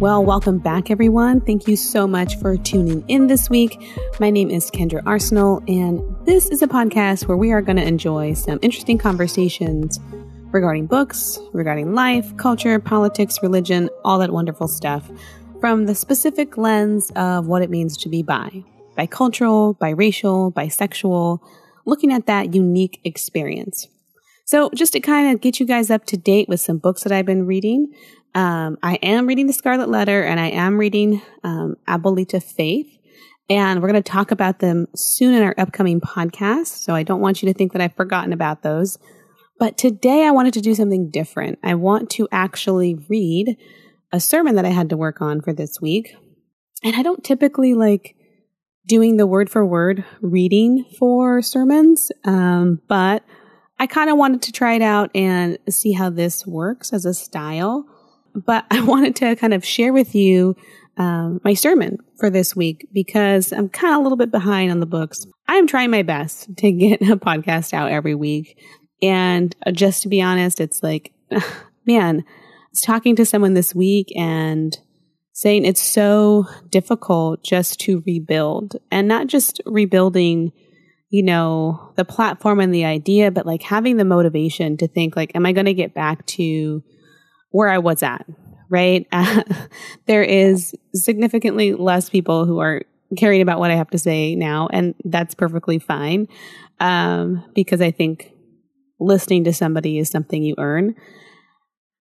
Well, welcome back, everyone. Thank you so much for tuning in this week. My name is Kendra Arsenal, and this is a podcast where we are going to enjoy some interesting conversations regarding books, regarding life, culture, politics, religion, all that wonderful stuff from the specific lens of what it means to be bi, bicultural, biracial, bisexual, looking at that unique experience. So, just to kind of get you guys up to date with some books that I've been reading, um, I am reading The Scarlet Letter and I am reading um, Faith. And we're going to talk about them soon in our upcoming podcast. So I don't want you to think that I've forgotten about those. But today I wanted to do something different. I want to actually read a sermon that I had to work on for this week. And I don't typically like doing the word for word reading for sermons, um, but I kind of wanted to try it out and see how this works as a style but I wanted to kind of share with you um, my sermon for this week because I'm kind of a little bit behind on the books. I'm trying my best to get a podcast out every week. And just to be honest, it's like, man, I was talking to someone this week and saying it's so difficult just to rebuild and not just rebuilding you know the platform and the idea but like having the motivation to think like am i going to get back to where I was at, right? Uh, there is significantly less people who are caring about what I have to say now, and that's perfectly fine um, because I think listening to somebody is something you earn.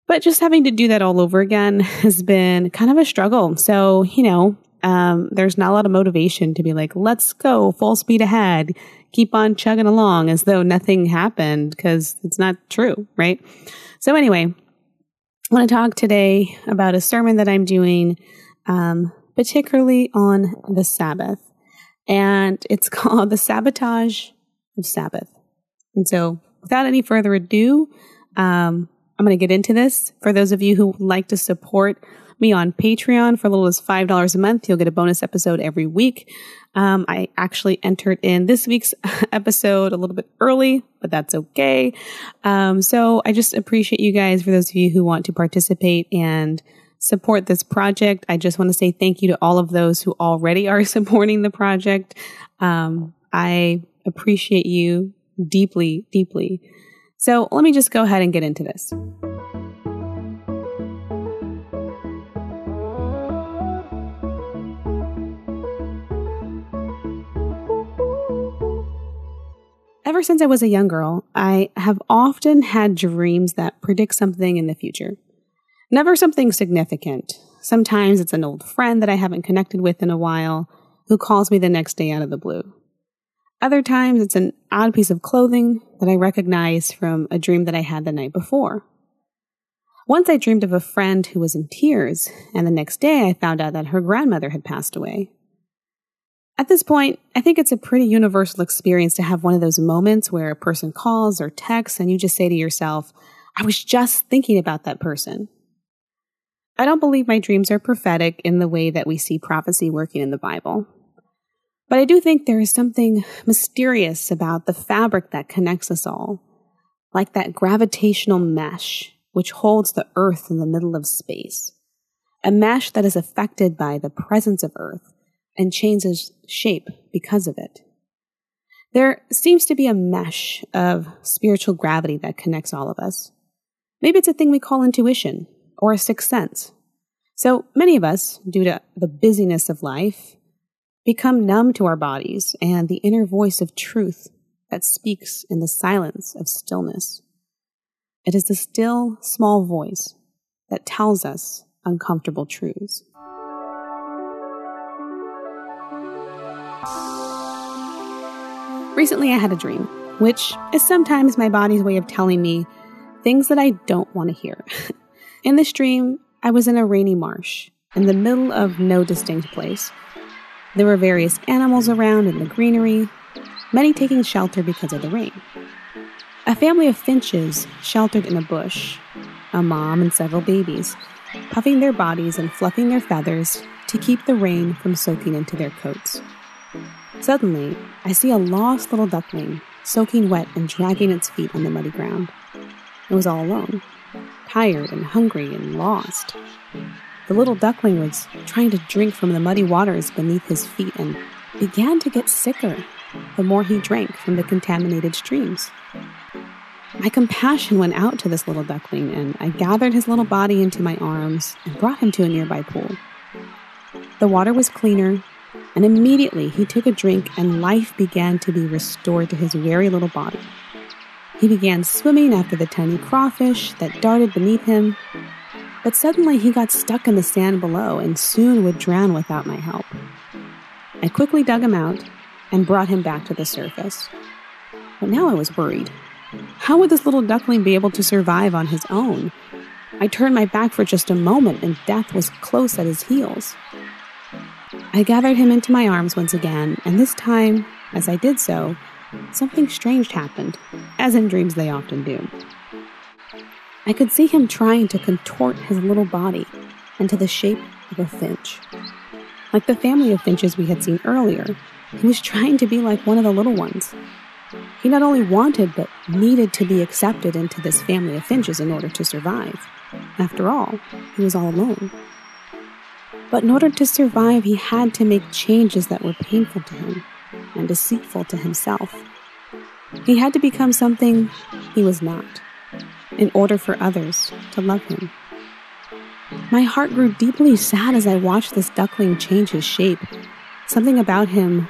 But just having to do that all over again has been kind of a struggle. So, you know, um, there's not a lot of motivation to be like, let's go full speed ahead, keep on chugging along as though nothing happened because it's not true, right? So, anyway, I want to talk today about a sermon that I'm doing, um, particularly on the Sabbath. And it's called The Sabotage of Sabbath. And so, without any further ado, um, I'm going to get into this. For those of you who like to support me on Patreon for a little as $5 a month, you'll get a bonus episode every week. Um, I actually entered in this week's episode a little bit early, but that's okay. Um, so I just appreciate you guys for those of you who want to participate and support this project. I just want to say thank you to all of those who already are supporting the project. Um, I appreciate you deeply, deeply. So let me just go ahead and get into this. Ever since I was a young girl, I have often had dreams that predict something in the future. Never something significant. Sometimes it's an old friend that I haven't connected with in a while who calls me the next day out of the blue. Other times it's an odd piece of clothing that I recognize from a dream that I had the night before. Once I dreamed of a friend who was in tears, and the next day I found out that her grandmother had passed away. At this point, I think it's a pretty universal experience to have one of those moments where a person calls or texts and you just say to yourself, I was just thinking about that person. I don't believe my dreams are prophetic in the way that we see prophecy working in the Bible. But I do think there is something mysterious about the fabric that connects us all, like that gravitational mesh which holds the earth in the middle of space. A mesh that is affected by the presence of earth and changes shape because of it. There seems to be a mesh of spiritual gravity that connects all of us. Maybe it's a thing we call intuition or a sixth sense. So many of us, due to the busyness of life, become numb to our bodies and the inner voice of truth that speaks in the silence of stillness. It is the still, small voice that tells us uncomfortable truths. Recently, I had a dream, which is sometimes my body's way of telling me things that I don't want to hear. in this dream, I was in a rainy marsh, in the middle of no distinct place. There were various animals around in the greenery, many taking shelter because of the rain. A family of finches sheltered in a bush, a mom and several babies, puffing their bodies and fluffing their feathers to keep the rain from soaking into their coats. Suddenly, I see a lost little duckling, soaking wet and dragging its feet on the muddy ground. It was all alone, tired and hungry and lost. The little duckling was trying to drink from the muddy waters beneath his feet and began to get sicker the more he drank from the contaminated streams. My compassion went out to this little duckling, and I gathered his little body into my arms and brought him to a nearby pool. The water was cleaner, and immediately he took a drink, and life began to be restored to his weary little body. He began swimming after the tiny crawfish that darted beneath him, but suddenly he got stuck in the sand below and soon would drown without my help. I quickly dug him out and brought him back to the surface. But now I was worried. How would this little duckling be able to survive on his own? I turned my back for just a moment, and death was close at his heels. I gathered him into my arms once again, and this time, as I did so, something strange happened, as in dreams they often do. I could see him trying to contort his little body into the shape of a finch. Like the family of finches we had seen earlier, he was trying to be like one of the little ones. He not only wanted, but needed to be accepted into this family of finches in order to survive. After all, he was all alone. But in order to survive, he had to make changes that were painful to him and deceitful to himself. He had to become something he was not in order for others to love him. My heart grew deeply sad as I watched this duckling change his shape. Something about him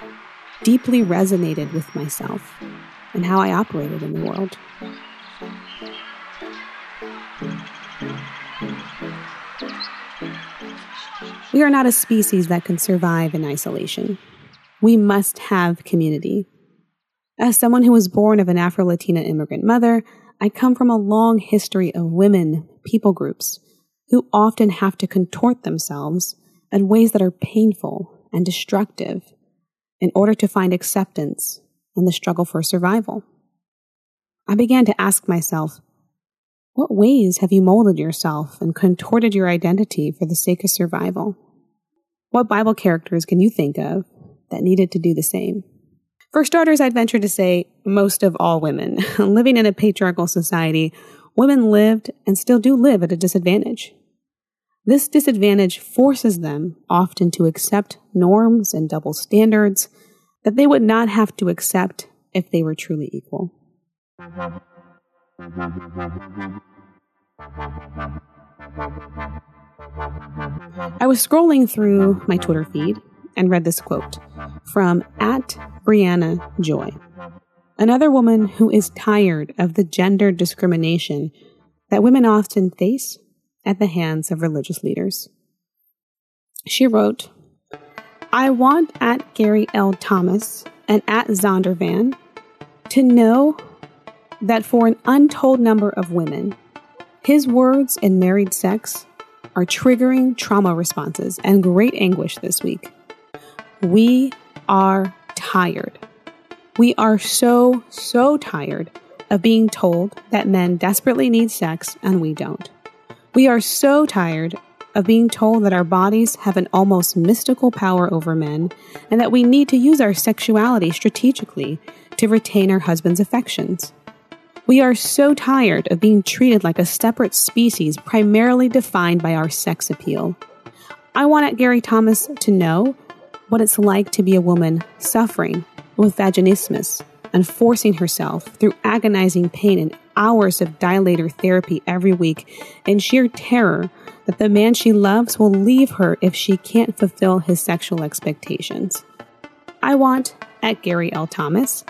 deeply resonated with myself and how I operated in the world. We are not a species that can survive in isolation. We must have community. As someone who was born of an Afro Latina immigrant mother, I come from a long history of women, people groups, who often have to contort themselves in ways that are painful and destructive in order to find acceptance in the struggle for survival. I began to ask myself, what ways have you molded yourself and contorted your identity for the sake of survival? What Bible characters can you think of that needed to do the same? For starters, I'd venture to say most of all women. Living in a patriarchal society, women lived and still do live at a disadvantage. This disadvantage forces them often to accept norms and double standards that they would not have to accept if they were truly equal. I was scrolling through my Twitter feed and read this quote from at Brianna Joy, another woman who is tired of the gender discrimination that women often face at the hands of religious leaders. She wrote, I want at Gary L. Thomas and at Zondervan to know that for an untold number of women, his words in married sex are triggering trauma responses and great anguish this week. We are tired. We are so, so tired of being told that men desperately need sex and we don't. We are so tired of being told that our bodies have an almost mystical power over men and that we need to use our sexuality strategically to retain our husband's affections. We are so tired of being treated like a separate species primarily defined by our sex appeal. I want Gary Thomas to know what it's like to be a woman suffering with vaginismus and forcing herself through agonizing pain and hours of dilator therapy every week in sheer terror that the man she loves will leave her if she can't fulfill his sexual expectations. I want, at Gary L. Thomas,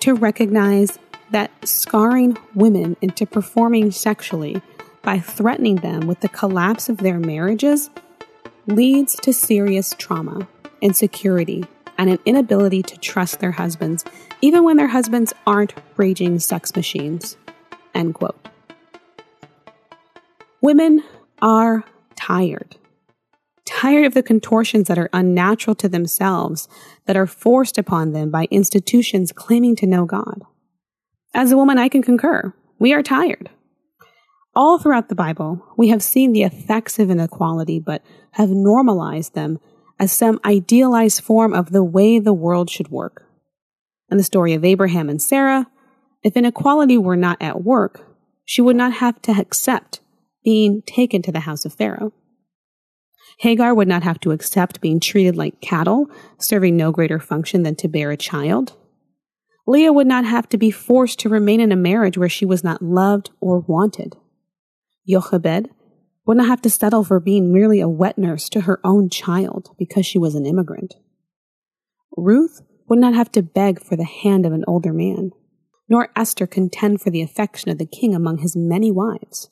to recognize that scarring women into performing sexually by threatening them with the collapse of their marriages leads to serious trauma, insecurity, and an inability to trust their husbands, even when their husbands aren't raging sex machines. End quote. Women are tired. Tired of the contortions that are unnatural to themselves, that are forced upon them by institutions claiming to know God. As a woman, I can concur. We are tired. All throughout the Bible, we have seen the effects of inequality, but have normalized them as some idealized form of the way the world should work. In the story of Abraham and Sarah, if inequality were not at work, she would not have to accept being taken to the house of Pharaoh. Hagar would not have to accept being treated like cattle, serving no greater function than to bear a child. Leah would not have to be forced to remain in a marriage where she was not loved or wanted. Jochebed would not have to settle for being merely a wet nurse to her own child because she was an immigrant. Ruth would not have to beg for the hand of an older man, nor Esther contend for the affection of the king among his many wives.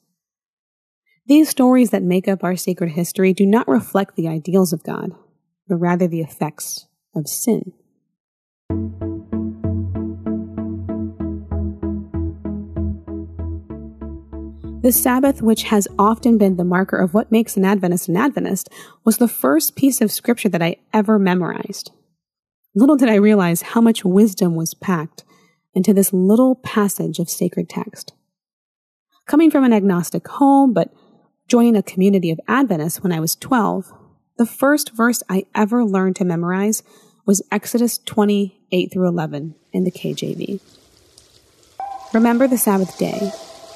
These stories that make up our sacred history do not reflect the ideals of God, but rather the effects of sin. The Sabbath, which has often been the marker of what makes an Adventist an Adventist, was the first piece of scripture that I ever memorized. Little did I realize how much wisdom was packed into this little passage of sacred text. Coming from an agnostic home, but joining a community of Adventists when I was 12, the first verse I ever learned to memorize was Exodus 28 through 11 in the KJV. Remember the Sabbath day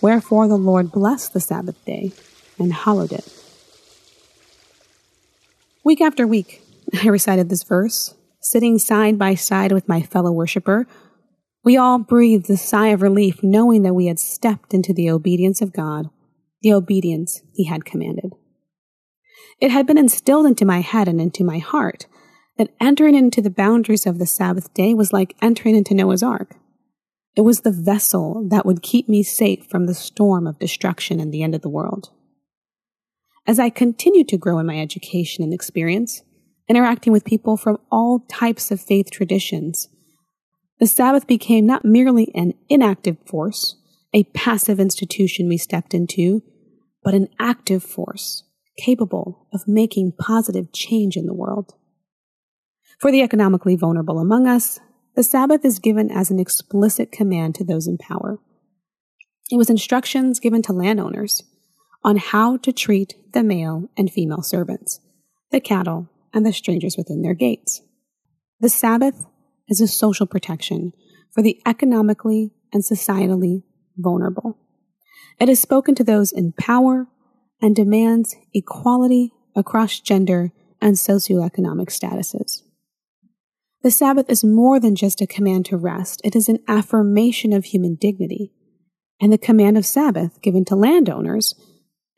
Wherefore the Lord blessed the Sabbath day and hallowed it. Week after week, I recited this verse, sitting side by side with my fellow worshiper. We all breathed a sigh of relief knowing that we had stepped into the obedience of God, the obedience He had commanded. It had been instilled into my head and into my heart that entering into the boundaries of the Sabbath day was like entering into Noah's Ark. It was the vessel that would keep me safe from the storm of destruction and the end of the world. As I continued to grow in my education and experience, interacting with people from all types of faith traditions, the Sabbath became not merely an inactive force, a passive institution we stepped into, but an active force capable of making positive change in the world. For the economically vulnerable among us, the Sabbath is given as an explicit command to those in power. It was instructions given to landowners on how to treat the male and female servants, the cattle, and the strangers within their gates. The Sabbath is a social protection for the economically and societally vulnerable. It is spoken to those in power and demands equality across gender and socioeconomic statuses. The Sabbath is more than just a command to rest. It is an affirmation of human dignity. And the command of Sabbath given to landowners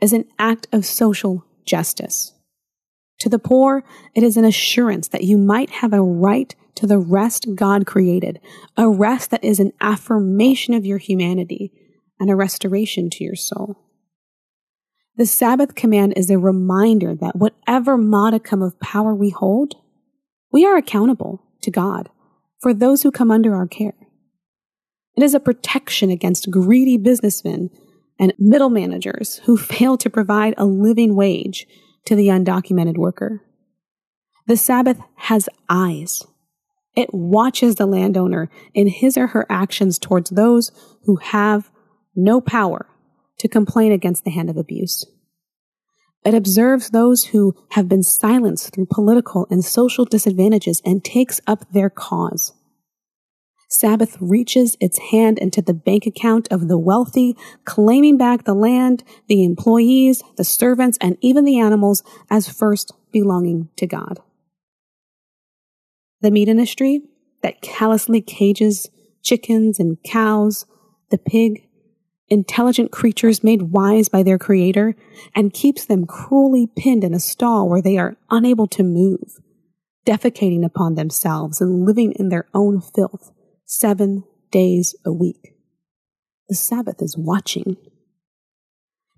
is an act of social justice. To the poor, it is an assurance that you might have a right to the rest God created, a rest that is an affirmation of your humanity and a restoration to your soul. The Sabbath command is a reminder that whatever modicum of power we hold, we are accountable to God for those who come under our care. It is a protection against greedy businessmen and middle managers who fail to provide a living wage to the undocumented worker. The Sabbath has eyes. It watches the landowner in his or her actions towards those who have no power to complain against the hand of abuse. It observes those who have been silenced through political and social disadvantages and takes up their cause. Sabbath reaches its hand into the bank account of the wealthy, claiming back the land, the employees, the servants, and even the animals as first belonging to God. The meat industry that callously cages chickens and cows, the pig, intelligent creatures made wise by their creator, and keeps them cruelly pinned in a stall where they are unable to move, defecating upon themselves and living in their own filth seven days a week. The Sabbath is watching.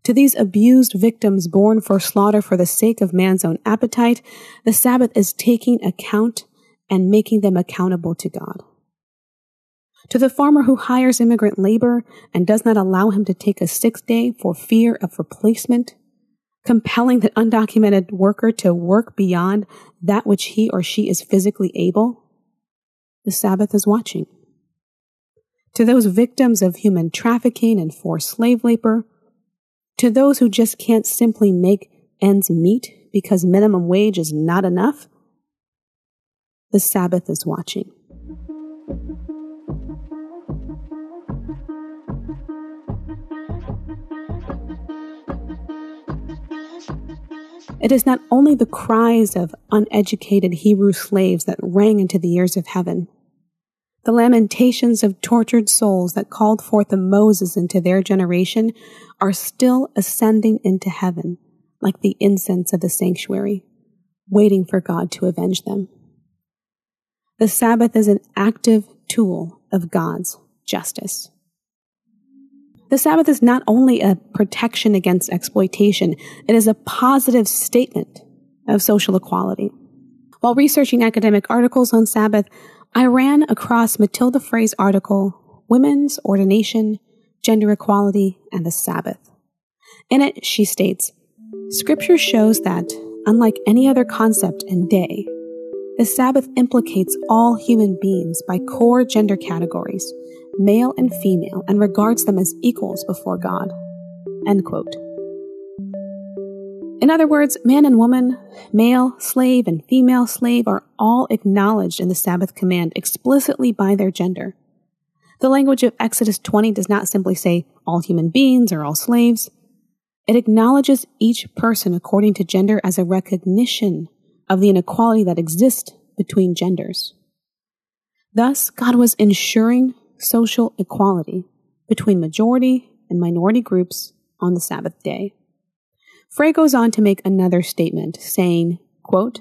To these abused victims born for slaughter for the sake of man's own appetite, the Sabbath is taking account and making them accountable to God. To the farmer who hires immigrant labor and does not allow him to take a sick day for fear of replacement, compelling the undocumented worker to work beyond that which he or she is physically able, the Sabbath is watching. To those victims of human trafficking and forced slave labor, to those who just can't simply make ends meet because minimum wage is not enough, the Sabbath is watching. It is not only the cries of uneducated Hebrew slaves that rang into the ears of heaven, the lamentations of tortured souls that called forth a Moses into their generation are still ascending into heaven like the incense of the sanctuary, waiting for God to avenge them. The Sabbath is an active tool of God's justice. The Sabbath is not only a protection against exploitation, it is a positive statement of social equality. While researching academic articles on Sabbath, I ran across Mathilde Frey's article, Women's Ordination, Gender Equality, and the Sabbath. In it, she states, Scripture shows that, unlike any other concept and day, the Sabbath implicates all human beings by core gender categories, male and female, and regards them as equals before God. End quote. In other words, man and woman, male slave and female slave are all acknowledged in the Sabbath command explicitly by their gender. The language of Exodus 20 does not simply say all human beings or all slaves. It acknowledges each person according to gender as a recognition of the inequality that exists between genders. Thus, God was ensuring social equality between majority and minority groups on the Sabbath day. Frey goes on to make another statement, saying, quote,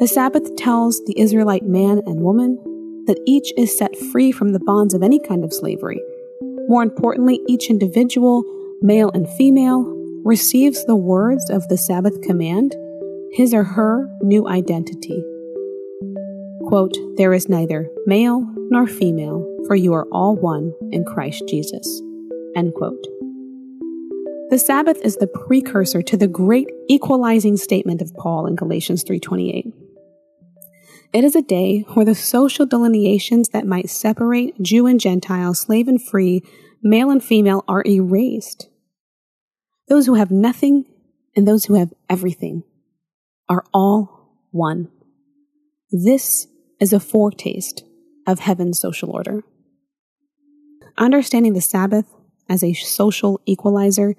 The Sabbath tells the Israelite man and woman that each is set free from the bonds of any kind of slavery. More importantly, each individual, male and female, receives the words of the Sabbath command, his or her new identity. Quote, There is neither male nor female, for you are all one in Christ Jesus. End quote. The Sabbath is the precursor to the great equalizing statement of Paul in Galatians 3:28. It is a day where the social delineations that might separate Jew and Gentile, slave and free, male and female are erased. Those who have nothing and those who have everything are all one. This is a foretaste of heaven's social order. Understanding the Sabbath as a social equalizer,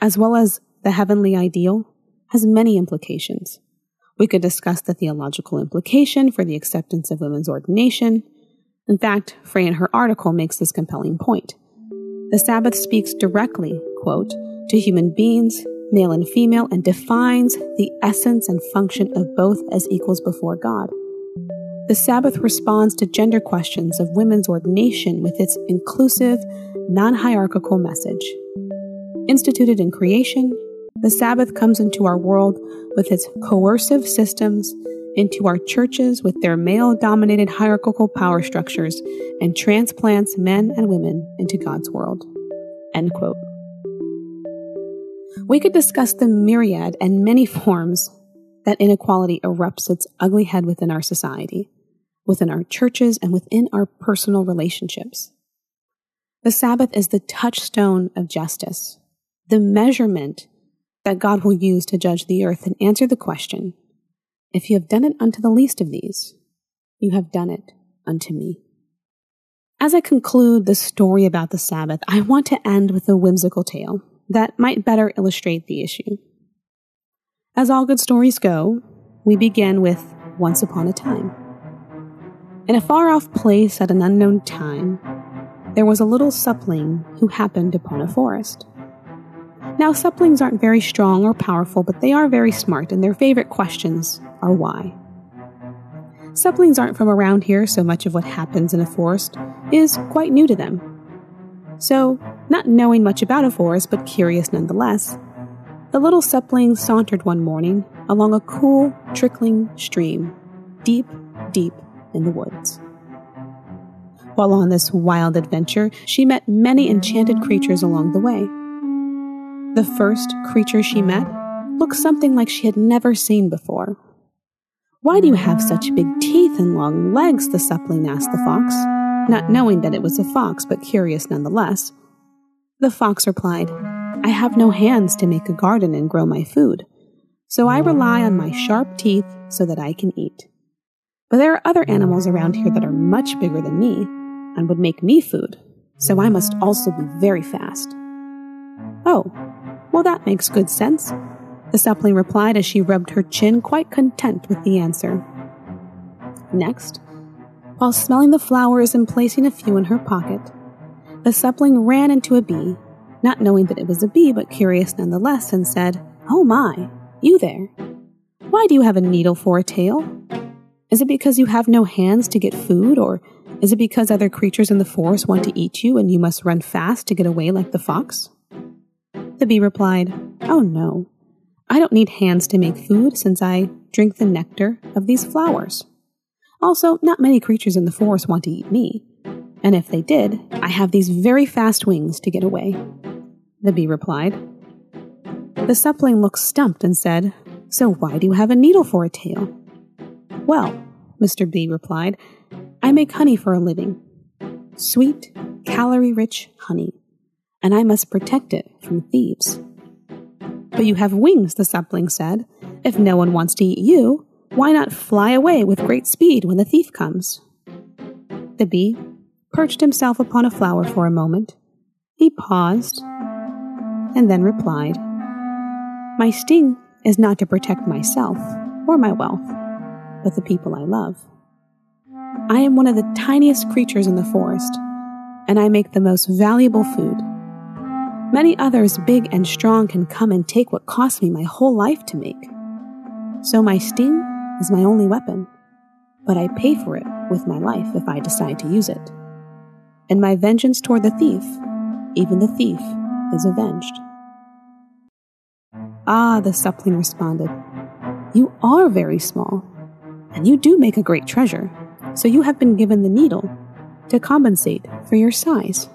as well as the heavenly ideal, has many implications. We could discuss the theological implication for the acceptance of women's ordination. In fact, Frey in her article makes this compelling point. The Sabbath speaks directly, quote, to human beings, male and female, and defines the essence and function of both as equals before God. The Sabbath responds to gender questions of women's ordination with its inclusive, non hierarchical message. Instituted in creation, the Sabbath comes into our world with its coercive systems, into our churches with their male dominated hierarchical power structures, and transplants men and women into God's world. End quote. We could discuss the myriad and many forms that inequality erupts its ugly head within our society within our churches, and within our personal relationships. The Sabbath is the touchstone of justice, the measurement that God will use to judge the earth and answer the question if you have done it unto the least of these, you have done it unto me. As I conclude the story about the Sabbath, I want to end with a whimsical tale that might better illustrate the issue. As all good stories go, we begin with Once Upon a Time. In a far off place at an unknown time, there was a little sapling who happened upon a forest. Now, saplings aren't very strong or powerful, but they are very smart, and their favorite questions are why. Saplings aren't from around here, so much of what happens in a forest is quite new to them. So, not knowing much about a forest, but curious nonetheless, the little sapling sauntered one morning along a cool, trickling stream, deep, deep in the woods. While on this wild adventure, she met many enchanted creatures along the way. The first creature she met looked something like she had never seen before. Why do you have such big teeth and long legs? the sapling asked the fox, not knowing that it was a fox, but curious nonetheless. The fox replied, I have no hands to make a garden and grow my food, so I rely on my sharp teeth so that I can eat. But there are other animals around here that are much bigger than me and would make me food, so I must also be very fast. Oh, well, that makes good sense, the sapling replied as she rubbed her chin, quite content with the answer. Next, while smelling the flowers and placing a few in her pocket, the sapling ran into a bee, not knowing that it was a bee but curious nonetheless, and said, Oh my, you there. Why do you have a needle for a tail? Is it because you have no hands to get food, or is it because other creatures in the forest want to eat you and you must run fast to get away like the fox? The bee replied, Oh no. I don't need hands to make food since I drink the nectar of these flowers. Also, not many creatures in the forest want to eat me. And if they did, I have these very fast wings to get away. The bee replied. The sapling looked stumped and said, So why do you have a needle for a tail? Well, Mr. Bee replied, I make honey for a living. Sweet, calorie rich honey. And I must protect it from thieves. But you have wings, the sapling said. If no one wants to eat you, why not fly away with great speed when the thief comes? The bee perched himself upon a flower for a moment. He paused and then replied, My sting is not to protect myself or my wealth, but the people I love. I am one of the tiniest creatures in the forest, and I make the most valuable food. Many others, big and strong, can come and take what cost me my whole life to make. So my sting is my only weapon, but I pay for it with my life if I decide to use it. And my vengeance toward the thief, even the thief, is avenged. Ah, the sapling responded, You are very small, and you do make a great treasure, so you have been given the needle to compensate for your size.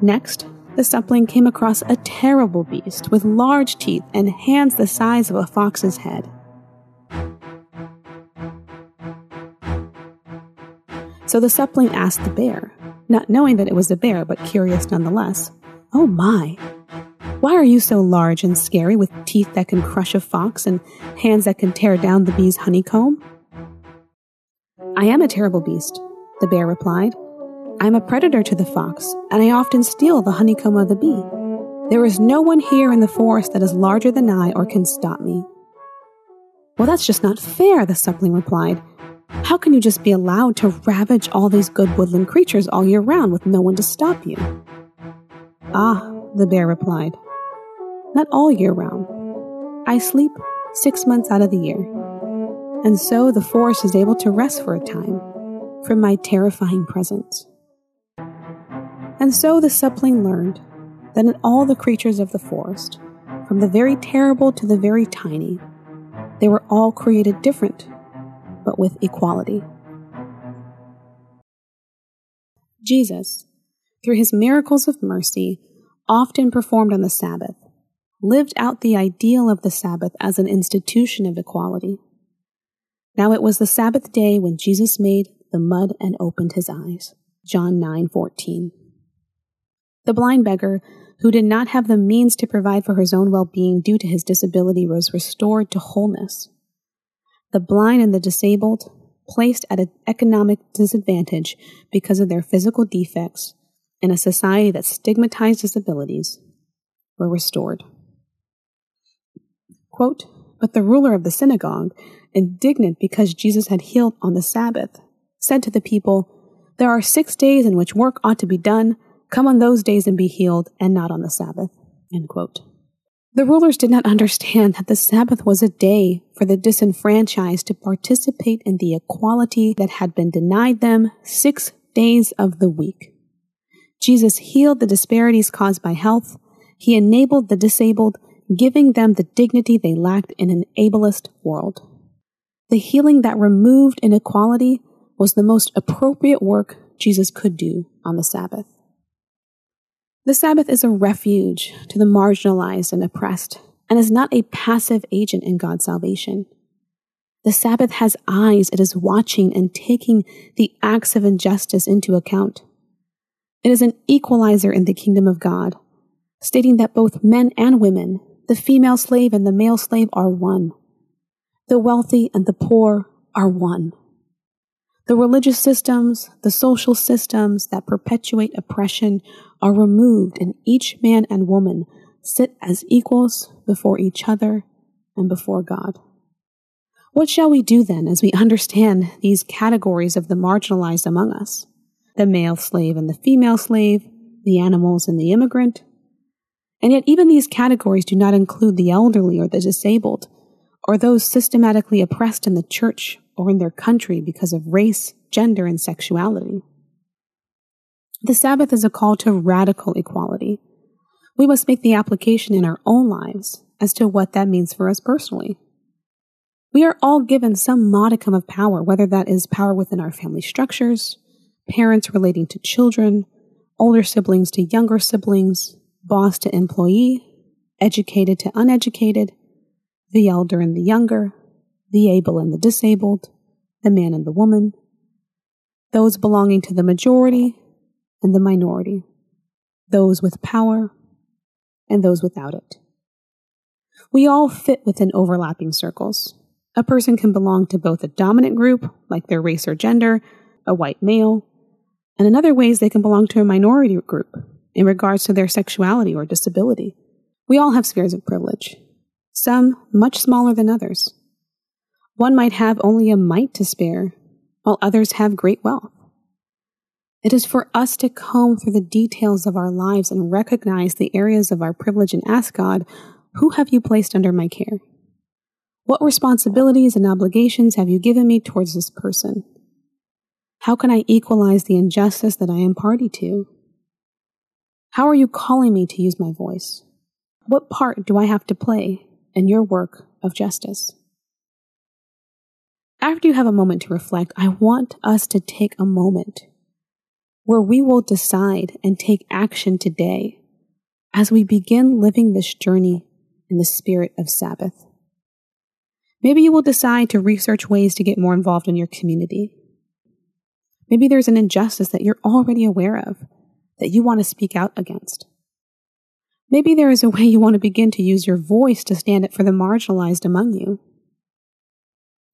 Next, the sapling came across a terrible beast with large teeth and hands the size of a fox's head. So the sapling asked the bear, not knowing that it was a bear, but curious nonetheless, Oh my! Why are you so large and scary with teeth that can crush a fox and hands that can tear down the bee's honeycomb? I am a terrible beast, the bear replied. I'm a predator to the fox, and I often steal the honeycomb of the bee. There is no one here in the forest that is larger than I or can stop me. Well, that's just not fair, the suckling replied. How can you just be allowed to ravage all these good woodland creatures all year round with no one to stop you? Ah, the bear replied. Not all year round. I sleep six months out of the year. And so the forest is able to rest for a time from my terrifying presence. And so the sapling learned that in all the creatures of the forest, from the very terrible to the very tiny, they were all created different, but with equality. Jesus, through his miracles of mercy, often performed on the Sabbath, lived out the ideal of the Sabbath as an institution of equality. Now it was the Sabbath day when Jesus made the mud and opened his eyes. John 9:14. The blind beggar, who did not have the means to provide for his own well being due to his disability, was restored to wholeness. The blind and the disabled, placed at an economic disadvantage because of their physical defects in a society that stigmatized disabilities, were restored. Quote, but the ruler of the synagogue, indignant because Jesus had healed on the Sabbath, said to the people, There are six days in which work ought to be done Come on those days and be healed, and not on the Sabbath. The rulers did not understand that the Sabbath was a day for the disenfranchised to participate in the equality that had been denied them six days of the week. Jesus healed the disparities caused by health. He enabled the disabled, giving them the dignity they lacked in an ableist world. The healing that removed inequality was the most appropriate work Jesus could do on the Sabbath. The Sabbath is a refuge to the marginalized and oppressed, and is not a passive agent in God's salvation. The Sabbath has eyes, it is watching and taking the acts of injustice into account. It is an equalizer in the kingdom of God, stating that both men and women, the female slave and the male slave, are one. The wealthy and the poor are one. The religious systems, the social systems that perpetuate oppression are removed, and each man and woman sit as equals before each other and before God. What shall we do then as we understand these categories of the marginalized among us? The male slave and the female slave, the animals and the immigrant. And yet, even these categories do not include the elderly or the disabled, or those systematically oppressed in the church or in their country because of race, gender, and sexuality. The Sabbath is a call to radical equality. We must make the application in our own lives as to what that means for us personally. We are all given some modicum of power, whether that is power within our family structures, parents relating to children, older siblings to younger siblings, boss to employee, educated to uneducated, the elder and the younger, the able and the disabled, the man and the woman, those belonging to the majority and the minority, those with power and those without it. We all fit within overlapping circles. A person can belong to both a dominant group, like their race or gender, a white male, and in other ways they can belong to a minority group in regards to their sexuality or disability. We all have spheres of privilege, some much smaller than others. One might have only a mite to spare, while others have great wealth. It is for us to comb through the details of our lives and recognize the areas of our privilege and ask God, Who have you placed under my care? What responsibilities and obligations have you given me towards this person? How can I equalize the injustice that I am party to? How are you calling me to use my voice? What part do I have to play in your work of justice? After you have a moment to reflect, I want us to take a moment where we will decide and take action today as we begin living this journey in the spirit of Sabbath. Maybe you will decide to research ways to get more involved in your community. Maybe there's an injustice that you're already aware of that you want to speak out against. Maybe there is a way you want to begin to use your voice to stand up for the marginalized among you.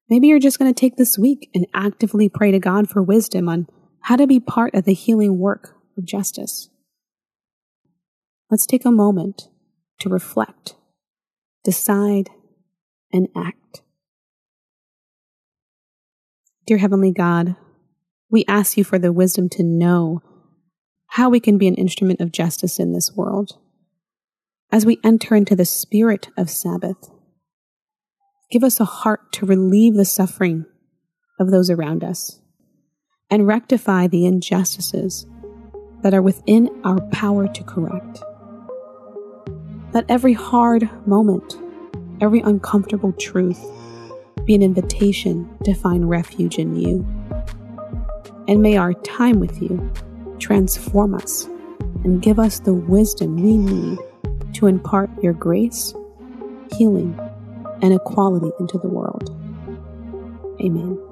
Maybe you're just going to take this week and actively pray to God for wisdom on how to be part of the healing work of justice. Let's take a moment to reflect, decide, and act. Dear Heavenly God, we ask you for the wisdom to know how we can be an instrument of justice in this world. As we enter into the spirit of Sabbath, Give us a heart to relieve the suffering of those around us and rectify the injustices that are within our power to correct. Let every hard moment, every uncomfortable truth be an invitation to find refuge in you. And may our time with you transform us and give us the wisdom we need to impart your grace, healing, and equality into the world. Amen.